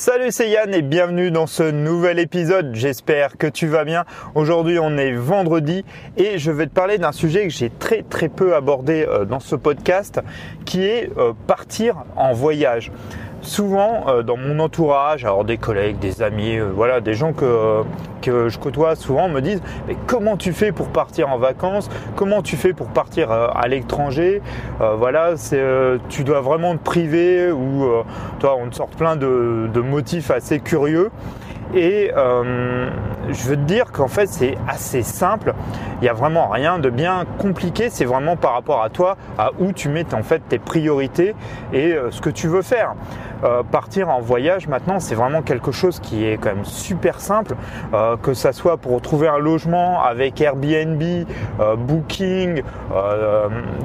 Salut c'est Yann et bienvenue dans ce nouvel épisode, j'espère que tu vas bien. Aujourd'hui on est vendredi et je vais te parler d'un sujet que j'ai très très peu abordé euh, dans ce podcast qui est euh, partir en voyage souvent euh, dans mon entourage, alors des collègues, des amis, euh, voilà, des gens que, que je côtoie souvent me disent mais comment tu fais pour partir en vacances? Comment tu fais pour partir euh, à l'étranger? Voilà, c'est tu dois vraiment te priver ou toi on te sort plein de, de motifs assez curieux. Et euh, je veux te dire qu'en fait c'est assez simple. Il n'y a vraiment rien de bien compliqué. C'est vraiment par rapport à toi, à où tu mets en fait tes priorités et euh, ce que tu veux faire. Euh, partir en voyage maintenant, c'est vraiment quelque chose qui est quand même super simple. que ça soit pour trouver un logement avec Airbnb, Booking,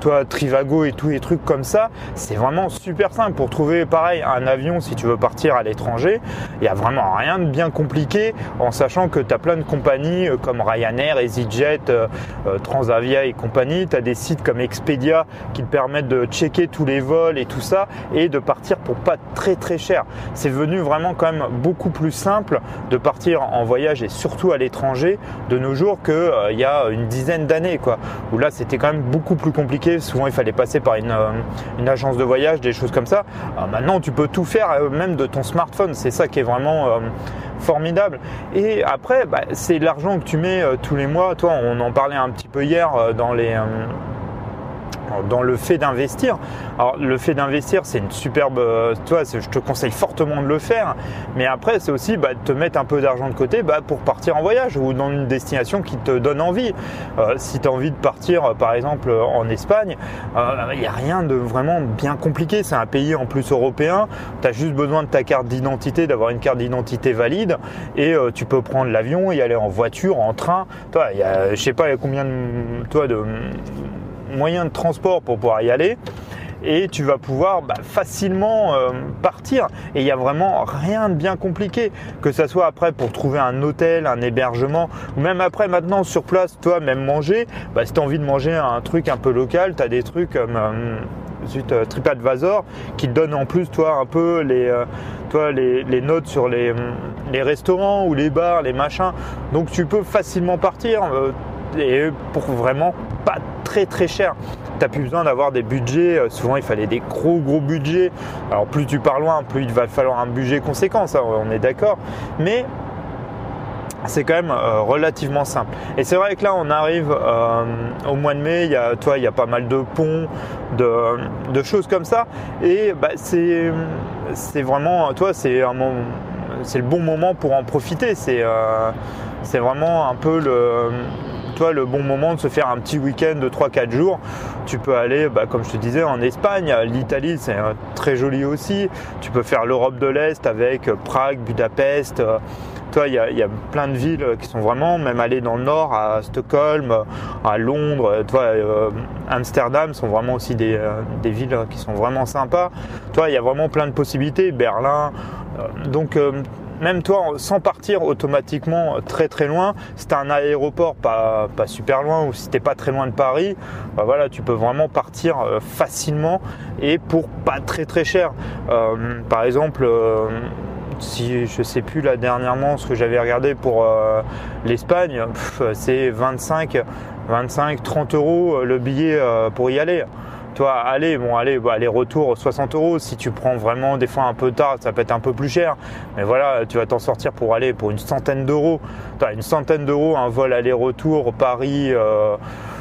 toi Trivago et tous les trucs comme ça, c'est vraiment super simple. Pour trouver pareil un avion si tu veux partir à l'étranger, il n'y a vraiment rien de bien compliqué en sachant que tu as plein de compagnies euh, comme Ryanair, EasyJet, euh, euh, Transavia et compagnie. Tu as des sites comme Expedia qui te permettent de checker tous les vols et tout ça et de partir pour pas très très cher. C'est venu vraiment quand même beaucoup plus simple de partir en voyage et surtout à l'étranger de nos jours qu'il il y a une dizaine d'années quoi. Où là c'était quand même beaucoup plus compliqué. Souvent il fallait passer par une, une agence de voyage, des choses comme ça. maintenant tu peux tout faire même de ton smartphone. C'est ça qui est vraiment formidable. Et après, bah, c'est l'argent que tu mets euh, tous les mois. Toi, on en parlait un petit peu hier euh, dans les euh, dans le fait d'investir. Alors le fait d'investir, c'est une superbe, euh, toi, je te conseille fortement de le faire. Mais après, c'est aussi bah, de te mettre un peu d'argent de côté bah, pour partir en voyage ou dans une destination qui te donne envie. Euh, si tu as envie de partir, euh, par exemple, en Espagne, il n'y a rien de vraiment bien compliqué. C'est un pays en plus européen. Tu as juste besoin de ta carte d'identité, d'avoir une carte d'identité valide, et tu peux prendre l'avion, y aller en voiture, en train. Toi, il y a, je sais pas, il y a combien de, toi, de moyen de transport pour pouvoir y aller et tu vas pouvoir bah, facilement euh, partir. Et il n'y a vraiment rien de bien compliqué, que ce soit après pour trouver un hôtel, un hébergement, ou même après maintenant sur place, toi même manger, bah, si tu as envie de manger un truc un peu local, tu as des trucs comme euh, euh, TripAdvisor qui te donne en plus toi un peu les, toi, les, notes sur les, les, restaurants ou les bars, les machins. Donc tu peux facilement partir et pour vraiment pas très très cher. T'as plus besoin d'avoir des budgets. Euh, souvent, il fallait des gros gros budgets. Alors, plus tu pars loin, plus il va falloir un budget conséquent. Ça, on est d'accord. Mais c'est quand même euh, relativement simple. Et c'est vrai que là, on arrive euh, au mois de mai. Il y a, toi, il y a pas mal de ponts, de, choses comme ça. Et bah, c'est, c'est vraiment, toi, c'est un c'est le bon moment pour en profiter. C'est, c'est vraiment un peu le toi le bon moment de se faire un petit week-end de 3-4 jours. Tu peux aller, bah, comme je te disais, en Espagne, l'Italie c'est euh, très joli aussi. Tu peux faire l'Europe de l'Est avec euh, Prague, Budapest. Euh, toi, il y, a, plein de villes qui sont vraiment, même aller dans le nord, à Stockholm, à Londres, toi, Amsterdam sont vraiment aussi des, des, villes qui sont vraiment sympas. Toi, il y a vraiment plein de possibilités. Berlin. donc même toi, sans partir automatiquement très très loin, si tu as un aéroport pas, pas super loin ou si t'es pas très loin de Paris, bah voilà, tu peux vraiment partir euh, facilement et pour pas très très cher. Euh, par exemple, euh, si je sais plus là dernièrement ce que j'avais regardé pour l'Espagne, c'est 25, 25, 30 euros le billet pour y aller. Toi, allez, bon, allez, bah, aller-retour 60 euros. Si tu prends vraiment des fois un peu tard, ça peut être un peu plus cher. Mais voilà, tu vas t'en sortir pour aller pour une centaine d'euros. Une centaine d'euros, un vol aller-retour Paris, euh,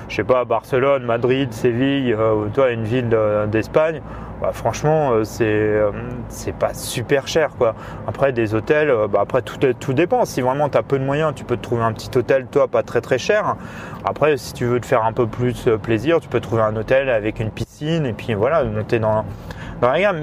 je sais pas, Barcelone, Madrid, Séville, euh, toi, une ville d'Espagne. Bah, franchement, euh, c'est euh, c'est pas super cher quoi. Après des hôtels, euh, bah, après tout, tout dépend. Si vraiment tu as peu de moyens, tu peux te trouver un petit hôtel toi pas très très cher. Après, si tu veux te faire un peu plus plaisir, tu peux trouver un hôtel avec une piscine et puis voilà, monter dans dans la gamme.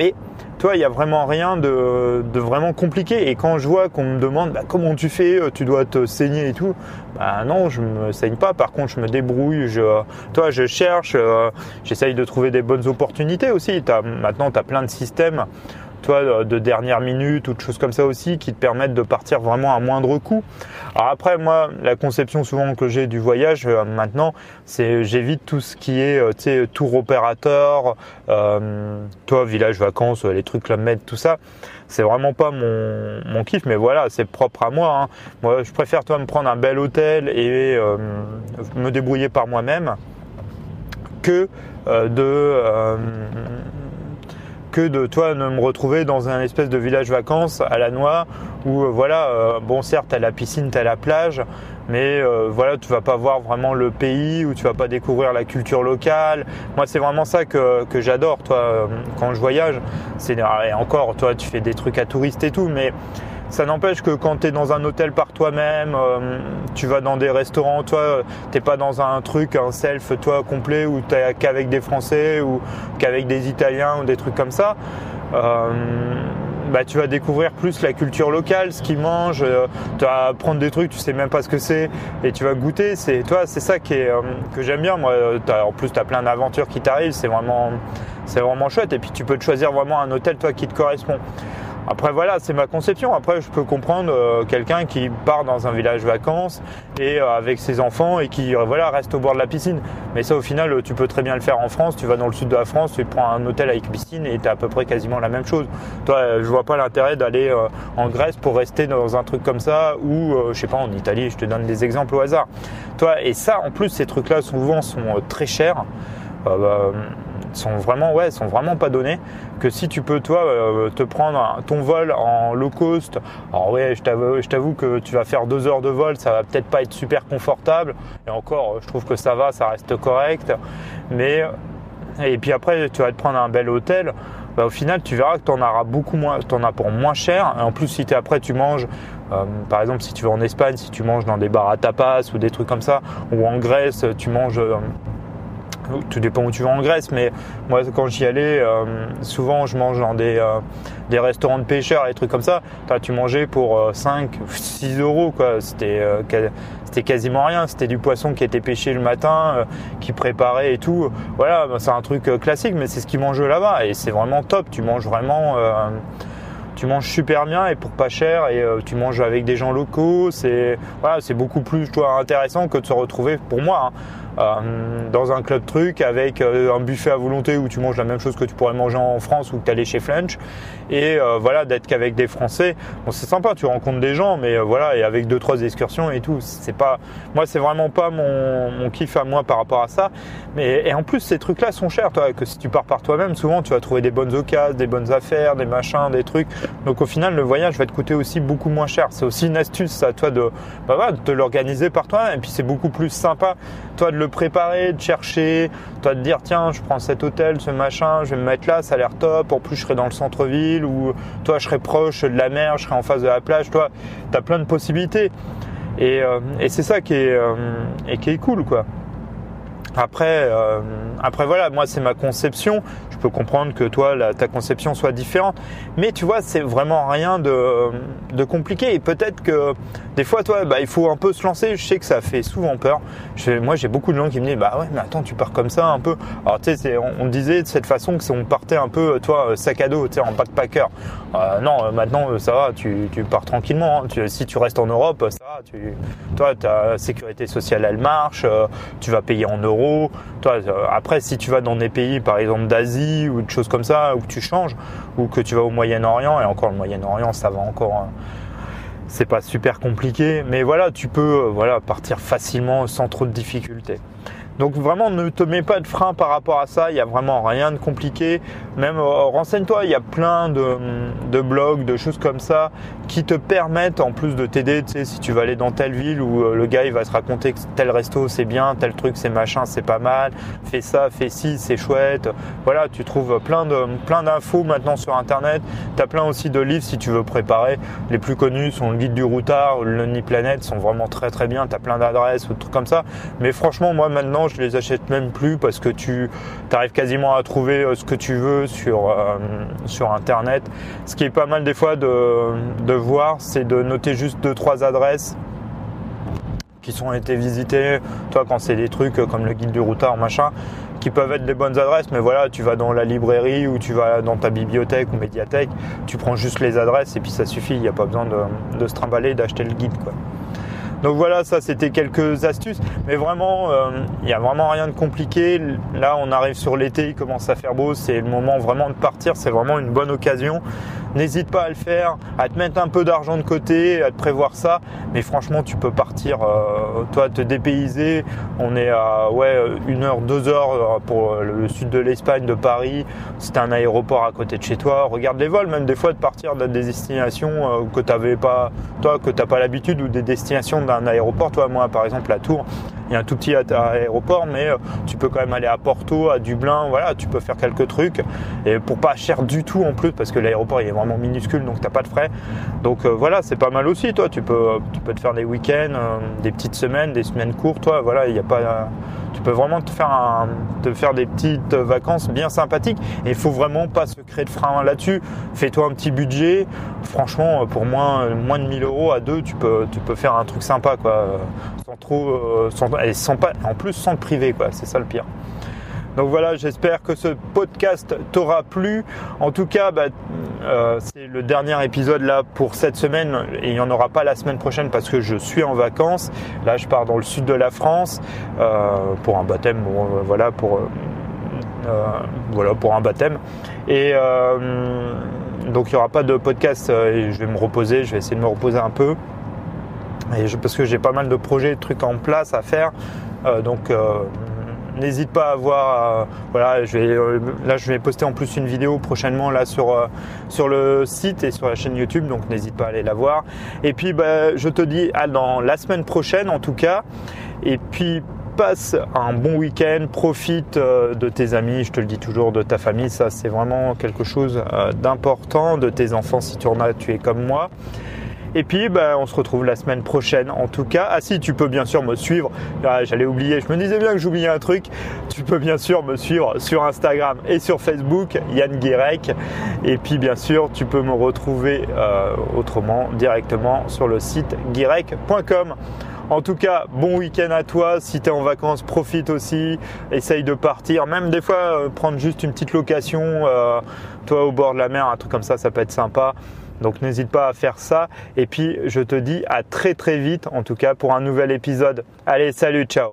Il n'y a vraiment rien de, vraiment compliqué. Et quand je vois qu'on me demande bah, comment tu fais, euh, tu dois te saigner et tout, bah non, je me saigne pas. Par contre, je me débrouille. Je, toi, je cherche, euh, j'essaye de trouver des bonnes opportunités aussi. Maintenant, tu as plein de systèmes toi, de dernière minute ou de choses comme ça aussi qui te permettent de partir vraiment à moindre coût. Après, moi, la conception souvent que j'ai du voyage euh, maintenant, c'est j'évite tout ce qui est, sais, tour opérateur, toi, village vacances, les trucs Club Med, tout ça c'est vraiment pas mon, kiff, mais voilà, c'est propre à moi. Hein. Moi, je préfère toi me prendre un bel hôtel et me débrouiller par moi-même que euh, de euh, que de toi ne me retrouver dans un espèce de village vacances à la noix où euh, voilà bon certes t'as la piscine t'as la plage mais voilà tu vas pas voir vraiment le pays ou tu vas pas découvrir la culture locale. Moi c'est vraiment ça que, que j'adore toi quand je voyage. C'est encore toi tu fais des trucs à touristes et tout mais ça n'empêche que quand tu es dans un hôtel par toi-même, euh, tu vas dans des restaurants, toi, t'es pas dans un truc, un self, toi, complet, où t'es qu'avec des Français ou qu'avec des Italiens ou des trucs comme ça. Euh, bah, tu vas découvrir plus la culture locale, ce qu'ils mangent, euh, tu vas prendre des trucs, tu sais même pas ce que c'est, et tu vas goûter. C'est toi, c'est ça qui est, que j'aime bien. Moi, en plus, tu as plein d'aventures qui t'arrivent, c'est vraiment, c'est vraiment chouette. Et puis, tu peux te choisir vraiment un hôtel, toi, qui te correspond. Après voilà, c'est ma conception. Après, je peux comprendre euh, quelqu'un qui part dans un village vacances et euh, avec ses enfants et qui euh, voilà reste au bord de la piscine. Mais ça, au final, tu peux très bien le faire en France. Tu vas dans le sud de la France, tu prends un hôtel avec piscine et tu as à peu près quasiment la même chose. Toi, je vois pas l'intérêt d'aller en Grèce pour rester dans un truc comme ça ou je sais pas en Italie. Je te donne des exemples au hasard. Toi, et ça, en plus, ces trucs-là souvent sont très chers. Bah, sont vraiment ouais sont vraiment pas donnés que si tu peux toi euh, te prendre ton vol en low cost alors ouais je t'avoue que tu vas faire deux heures de vol ça va peut-être pas être super confortable. Et encore je trouve que ça va ça reste correct. Mais et puis après tu vas te prendre un bel hôtel bah, au final tu verras que tu en auras beaucoup moins en as pour moins cher. Et en plus si es après tu manges euh, par exemple si tu vas en Espagne si tu manges dans des bars à tapas ou des trucs comme ça ou en Grèce tu manges euh, tout dépend où tu vas en Grèce, mais moi quand j'y allais, euh, souvent je mange dans des, euh, des restaurants de pêcheurs, et trucs comme ça. tu mangeais pour 5, euh, 6 euros, quoi. C'était c'était quasiment rien. C'était du poisson qui était pêché le matin, qui préparait et tout. Voilà, bah, c'est un truc classique, mais c'est ce qu'ils mangent là-bas, et c'est vraiment top. Tu manges vraiment tu manges super bien et pour pas cher et tu manges avec des gens locaux. C'est voilà, beaucoup plus intéressant que de se retrouver pour moi. Hein, euh, dans un club truc avec euh, un buffet à volonté où tu manges la même chose que tu pourrais manger en France ou que tu allais chez French et euh, voilà d'être qu'avec des Français. Bon c'est sympa tu rencontres des gens mais voilà et avec deux trois excursions et tout c'est pas moi c'est vraiment pas mon, kiff à moi par rapport à ça. Mais et en plus ces trucs là sont chers toi que si tu pars par toi-même souvent tu vas trouver des bonnes occasions des bonnes affaires des machins des trucs. Donc au final le voyage va te coûter aussi beaucoup moins cher. C'est aussi une astuce ça toi de bah, voilà, de te l'organiser par toi et puis c'est beaucoup plus sympa toi de le préparer, de chercher, toi de dire tiens je prends cet hôtel, ce machin, je vais me mettre là, ça a l'air top, en plus je serai dans le centre-ville ou toi je serai proche de la mer, je serai en face de la plage, toi tu as plein de possibilités. Et, euh, c'est ça qui est, euh, qui est cool quoi. Après, euh, après voilà, moi c'est ma conception. Je peux comprendre que toi, ta conception soit différente, mais tu vois, c'est vraiment rien de, de compliqué. Et peut-être que des fois, toi, bah, il faut un peu se lancer. Je sais que ça fait souvent peur. moi, j'ai beaucoup de gens qui me disent, bah ouais, mais attends, tu pars comme ça un peu. Alors tu sais, on, disait de cette façon que on partait un peu, toi, sac à dos, tu sais, en backpacker. Euh, non, euh, maintenant, ça va, tu, tu pars tranquillement. Hein. si tu restes en Europe, ça va. Tu, toi, ta sécurité sociale, elle marche. tu vas payer en euros toi, euh, après, si tu vas dans des pays, par exemple d'Asie ou de choses comme ça, où tu changes, ou que tu vas au Moyen-Orient, et encore le Moyen-Orient, ça va encore. Hein. c'est pas super compliqué, mais voilà, tu peux euh, voilà partir facilement sans trop de difficultés. Donc vraiment ne te mets pas de frein par rapport à ça, il n'y a vraiment rien de compliqué. Même euh, renseigne-toi, il y a plein de, blogs, de choses comme ça qui te permettent en plus de t'aider, tu sais, si tu vas aller dans telle ville où euh, le gars il va se raconter que tel resto c'est bien, tel truc c'est machin, c'est pas mal, fais ça, fais ci, c'est chouette. Voilà, tu trouves plein de plein d'infos maintenant sur internet. Tu as plein aussi de livres si tu veux préparer. Les plus connus sont le guide du routard ou le Lonely Planet sont vraiment très très bien, tu as plein d'adresses ou de trucs comme ça. Mais franchement, moi maintenant je les achète même plus parce que tu arrives quasiment à trouver euh, ce que tu veux sur, euh, sur internet. Ce qui est pas mal des fois de, de c'est de noter juste deux trois adresses qui sont été visitées. Toi, quand c'est des trucs comme le guide du routard, machin, qui peuvent être des bonnes adresses, mais voilà, tu vas dans la librairie ou tu vas dans ta bibliothèque ou médiathèque, tu prends juste les adresses et puis ça suffit, il n'y a pas besoin de, de se trimballer, d'acheter le guide. Quoi. Donc voilà, ça c'était quelques astuces, mais vraiment, euh, il n'y a vraiment rien de compliqué. Là, on arrive sur l'été, il commence à faire beau, c'est le moment vraiment de partir, c'est vraiment une bonne occasion. N'hésite pas à le faire, à te mettre un peu d'argent de côté, à te prévoir ça. Mais franchement, tu peux partir, euh, toi, te dépayser. On est à ouais, une heure, deux heures euh, pour le sud de l'Espagne, de Paris. C'est un aéroport à côté de chez toi. Regarde les vols, même des fois de partir dans des destinations que tu pas, toi, que t'as pas l'habitude ou des destinations un aéroport. Toi, moi, par exemple, à Tours, il y a un tout petit aéroport, mais euh, tu peux quand même aller à Porto, à Dublin. Voilà, tu peux faire quelques trucs. Et pour pas cher du tout en plus, parce que l'aéroport il est vraiment minuscule, donc t'as pas de frais. Donc euh, voilà, c'est pas mal aussi. Toi, tu peux, tu peux te faire des week-ends, euh, des petites semaines, des semaines courtes. Toi, voilà, il n'y a pas tu peux vraiment te faire, te faire des petites vacances bien sympathiques. Et il faut vraiment pas se créer de frein là-dessus. Fais-toi un petit budget. Franchement, pour moins, moins de 1000 euros à deux, tu peux, tu peux faire un truc sympa, quoi. Sans trop, sans, sans pas, en plus sans le priver, quoi. C'est ça le pire. Donc voilà, j'espère que ce podcast t'aura plu. En tout cas, bah, euh, c'est le dernier épisode là pour cette semaine et il n'y en aura pas la semaine prochaine parce que je suis en vacances. Là, je pars dans le sud de la France euh, pour un baptême. Bon, euh, voilà pour voilà pour un baptême et donc il n'y aura pas de podcast. et je vais me reposer. Je vais essayer de me reposer un peu. Et parce que j'ai pas mal de projets, de trucs en place à faire. donc N'hésite pas à voir, euh, voilà, je vais, euh, là je vais poster en plus une vidéo prochainement là sur, euh, sur le site et sur la chaîne YouTube, donc n'hésite pas à aller la voir. Et puis bah, je te dis à dans la semaine prochaine en tout cas. Et puis passe un bon week-end, profite de tes amis, je te le dis toujours, de ta famille, ça c'est vraiment quelque chose d'important, de tes enfants si tu en as, tu es comme moi. Et puis, ben, on se retrouve la semaine prochaine. En tout cas, ah si, tu peux bien sûr me suivre. Ah, j'allais oublier, je me disais bien que j'oubliais un truc. Tu peux bien sûr me suivre sur Instagram et sur Facebook, Yann Guirec. Et puis, bien sûr, tu peux me retrouver euh, autrement directement sur le site guirec.com. En tout cas, bon week-end à toi. Si tu es en vacances, profite aussi. Essaye de partir. Même des fois, euh, prendre juste une petite location, euh, toi au bord de la mer, un truc comme ça, ça peut être sympa. Donc n'hésite pas à faire ça. Et puis je te dis à très très vite, en tout cas pour un nouvel épisode. Allez, salut, ciao